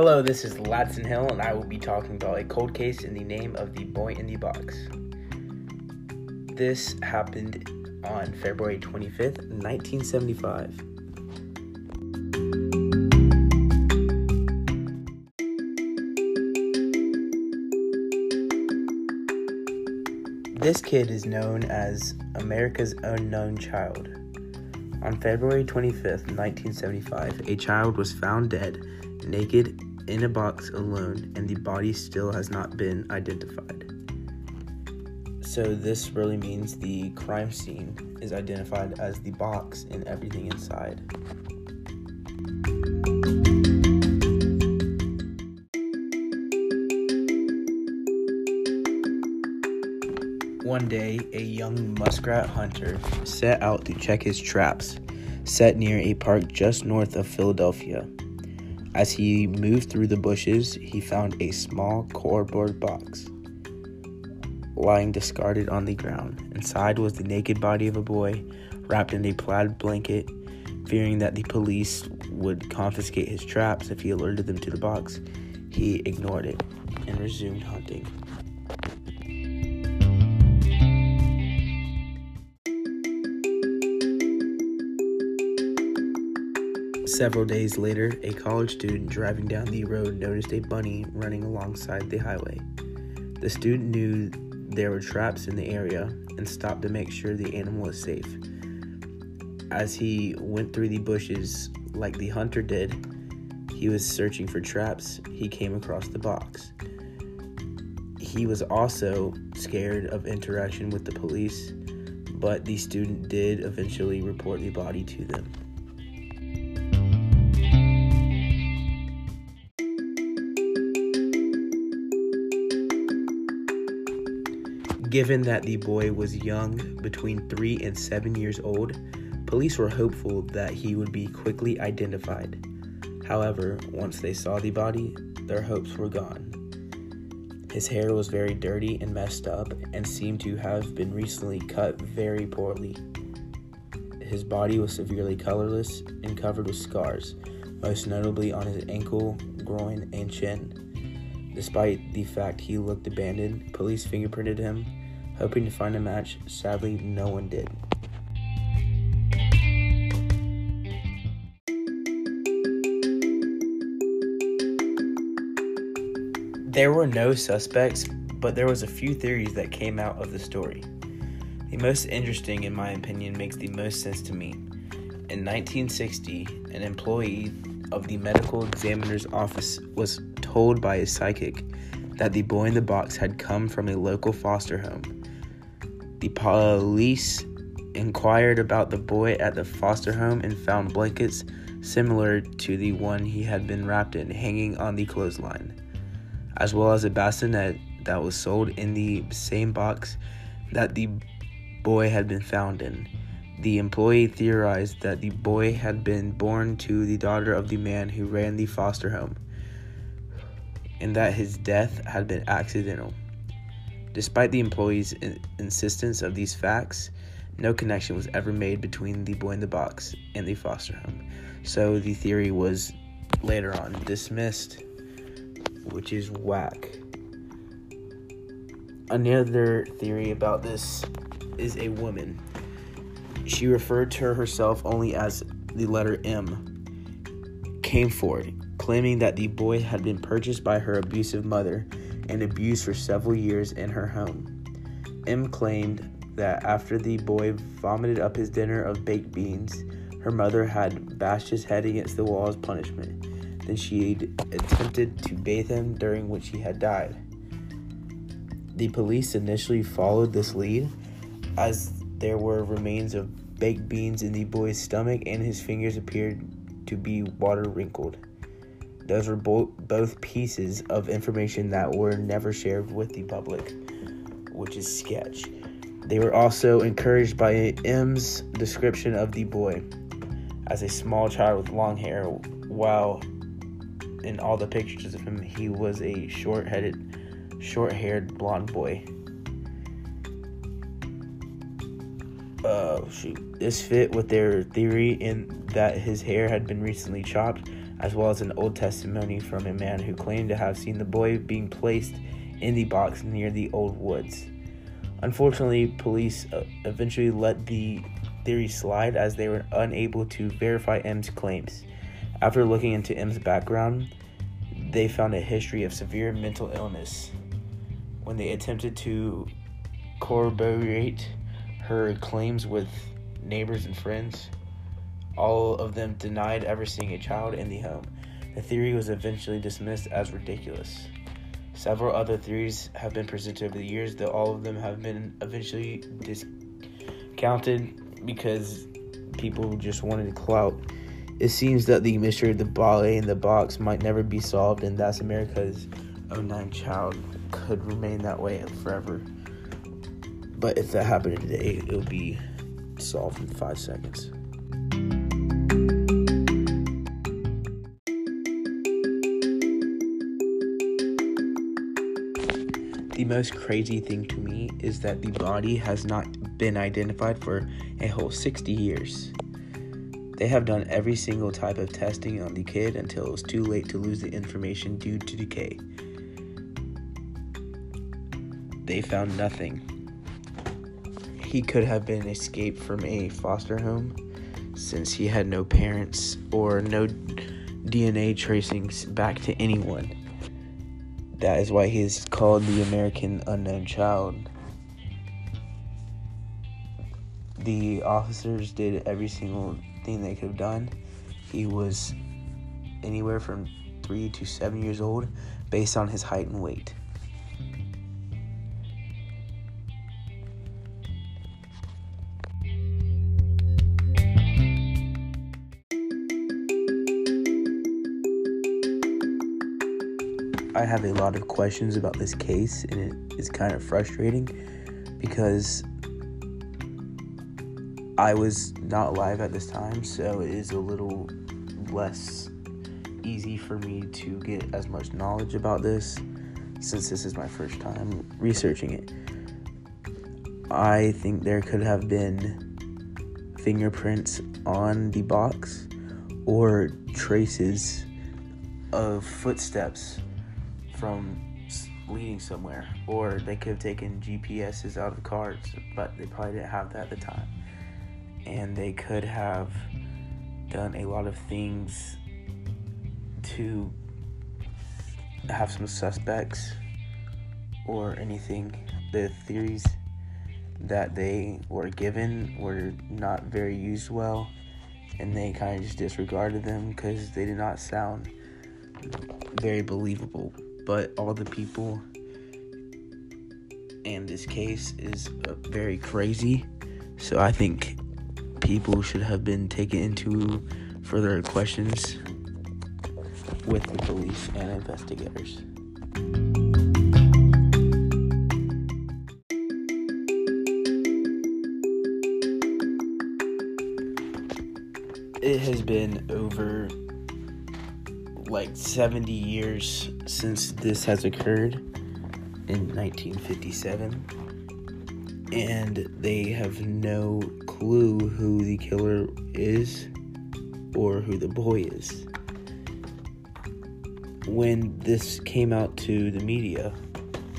Hello, this is Ladson Hill, and I will be talking about a cold case in the name of the boy in the box. This happened on February 25th, 1975. This kid is known as America's Unknown Child. On February 25th, 1975, a child was found dead, naked, in a box alone, and the body still has not been identified. So, this really means the crime scene is identified as the box and everything inside. One day, a young muskrat hunter set out to check his traps, set near a park just north of Philadelphia. As he moved through the bushes, he found a small cardboard box lying discarded on the ground. Inside was the naked body of a boy wrapped in a plaid blanket. Fearing that the police would confiscate his traps if he alerted them to the box, he ignored it and resumed hunting. Several days later, a college student driving down the road noticed a bunny running alongside the highway. The student knew there were traps in the area and stopped to make sure the animal was safe. As he went through the bushes like the hunter did, he was searching for traps. He came across the box. He was also scared of interaction with the police, but the student did eventually report the body to them. Given that the boy was young, between 3 and 7 years old, police were hopeful that he would be quickly identified. However, once they saw the body, their hopes were gone. His hair was very dirty and messed up and seemed to have been recently cut very poorly. His body was severely colorless and covered with scars, most notably on his ankle, groin, and chin. Despite the fact he looked abandoned, police fingerprinted him, hoping to find a match. Sadly, no one did. There were no suspects, but there was a few theories that came out of the story. The most interesting, in my opinion, makes the most sense to me. In 1960, an employee of the medical examiner's office was told by a psychic that the boy in the box had come from a local foster home. The police inquired about the boy at the foster home and found blankets similar to the one he had been wrapped in hanging on the clothesline, as well as a bassinet that was sold in the same box that the boy had been found in. The employee theorized that the boy had been born to the daughter of the man who ran the foster home and that his death had been accidental. Despite the employee's in- insistence of these facts, no connection was ever made between the boy in the box and the foster home. So the theory was later on dismissed, which is whack. Another theory about this is a woman. She referred to herself only as the letter M, came forward, claiming that the boy had been purchased by her abusive mother and abused for several years in her home. M claimed that after the boy vomited up his dinner of baked beans, her mother had bashed his head against the wall as punishment. Then she attempted to bathe him, during which he had died. The police initially followed this lead, as there were remains of baked beans in the boy's stomach and his fingers appeared to be water wrinkled. Those were bo- both pieces of information that were never shared with the public, which is sketch. They were also encouraged by M's description of the boy as a small child with long hair, while in all the pictures of him, he was a short headed, short haired blonde boy. Uh, shoot. This fit with their theory in that his hair had been recently chopped, as well as an old testimony from a man who claimed to have seen the boy being placed in the box near the old woods. Unfortunately, police uh, eventually let the theory slide as they were unable to verify M's claims. After looking into M's background, they found a history of severe mental illness. When they attempted to corroborate her claims with neighbors and friends, all of them denied ever seeing a child in the home. The theory was eventually dismissed as ridiculous. Several other theories have been presented over the years, though all of them have been eventually discounted because people just wanted clout. It seems that the mystery of the ballet in the box might never be solved, and that's America's 09 child could remain that way forever. But if that happened today, it would be solved in five seconds. The most crazy thing to me is that the body has not been identified for a whole 60 years. They have done every single type of testing on the kid until it was too late to lose the information due to decay. They found nothing. He could have been escaped from a foster home since he had no parents or no DNA tracings back to anyone. That is why he is called the American Unknown Child. The officers did every single thing they could have done. He was anywhere from three to seven years old based on his height and weight. Have a lot of questions about this case, and it is kind of frustrating because I was not live at this time, so it is a little less easy for me to get as much knowledge about this since this is my first time researching it. I think there could have been fingerprints on the box or traces of footsteps from leading somewhere, or they could have taken GPSs out of cars, but they probably didn't have that at the time. And they could have done a lot of things to have some suspects or anything. The theories that they were given were not very used well, and they kind of just disregarded them because they did not sound very believable but all the people in this case is uh, very crazy. So I think people should have been taken into further questions with the police and investigators. It has been over like 70 years since this has occurred in 1957 and they have no clue who the killer is or who the boy is. When this came out to the media,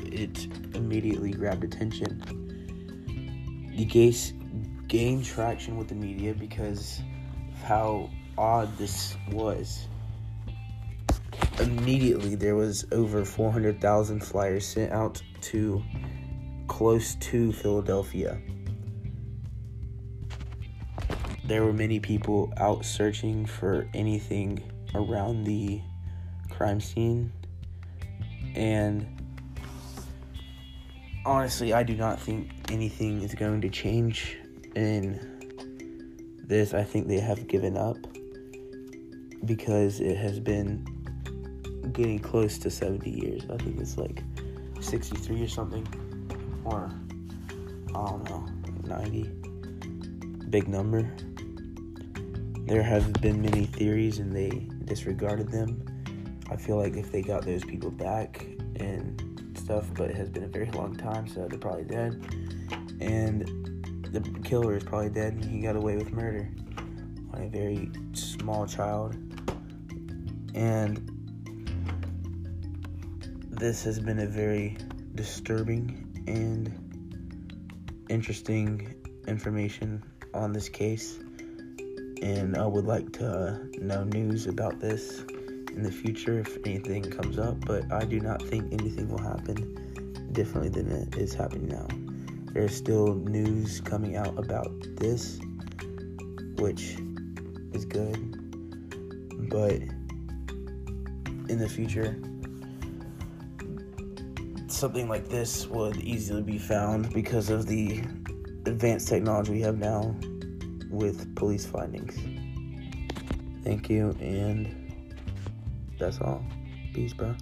it immediately grabbed attention. The case gained traction with the media because of how odd this was immediately there was over 400,000 flyers sent out to close to Philadelphia. There were many people out searching for anything around the crime scene. And honestly, I do not think anything is going to change in this. I think they have given up because it has been getting close to 70 years. I think it's like 63 or something. Or, I don't know, 90. Big number. There have been many theories and they disregarded them. I feel like if they got those people back and stuff, but it has been a very long time, so they're probably dead. And the killer is probably dead and he got away with murder on a very small child And this has been a very disturbing and interesting information on this case. And I would like to uh, know news about this in the future if anything comes up, but I do not think anything will happen differently than it is happening now. There's still news coming out about this, which is good, but in the future, something like this would easily be found because of the advanced technology we have now with police findings. Thank you, and that's all. Peace, bro.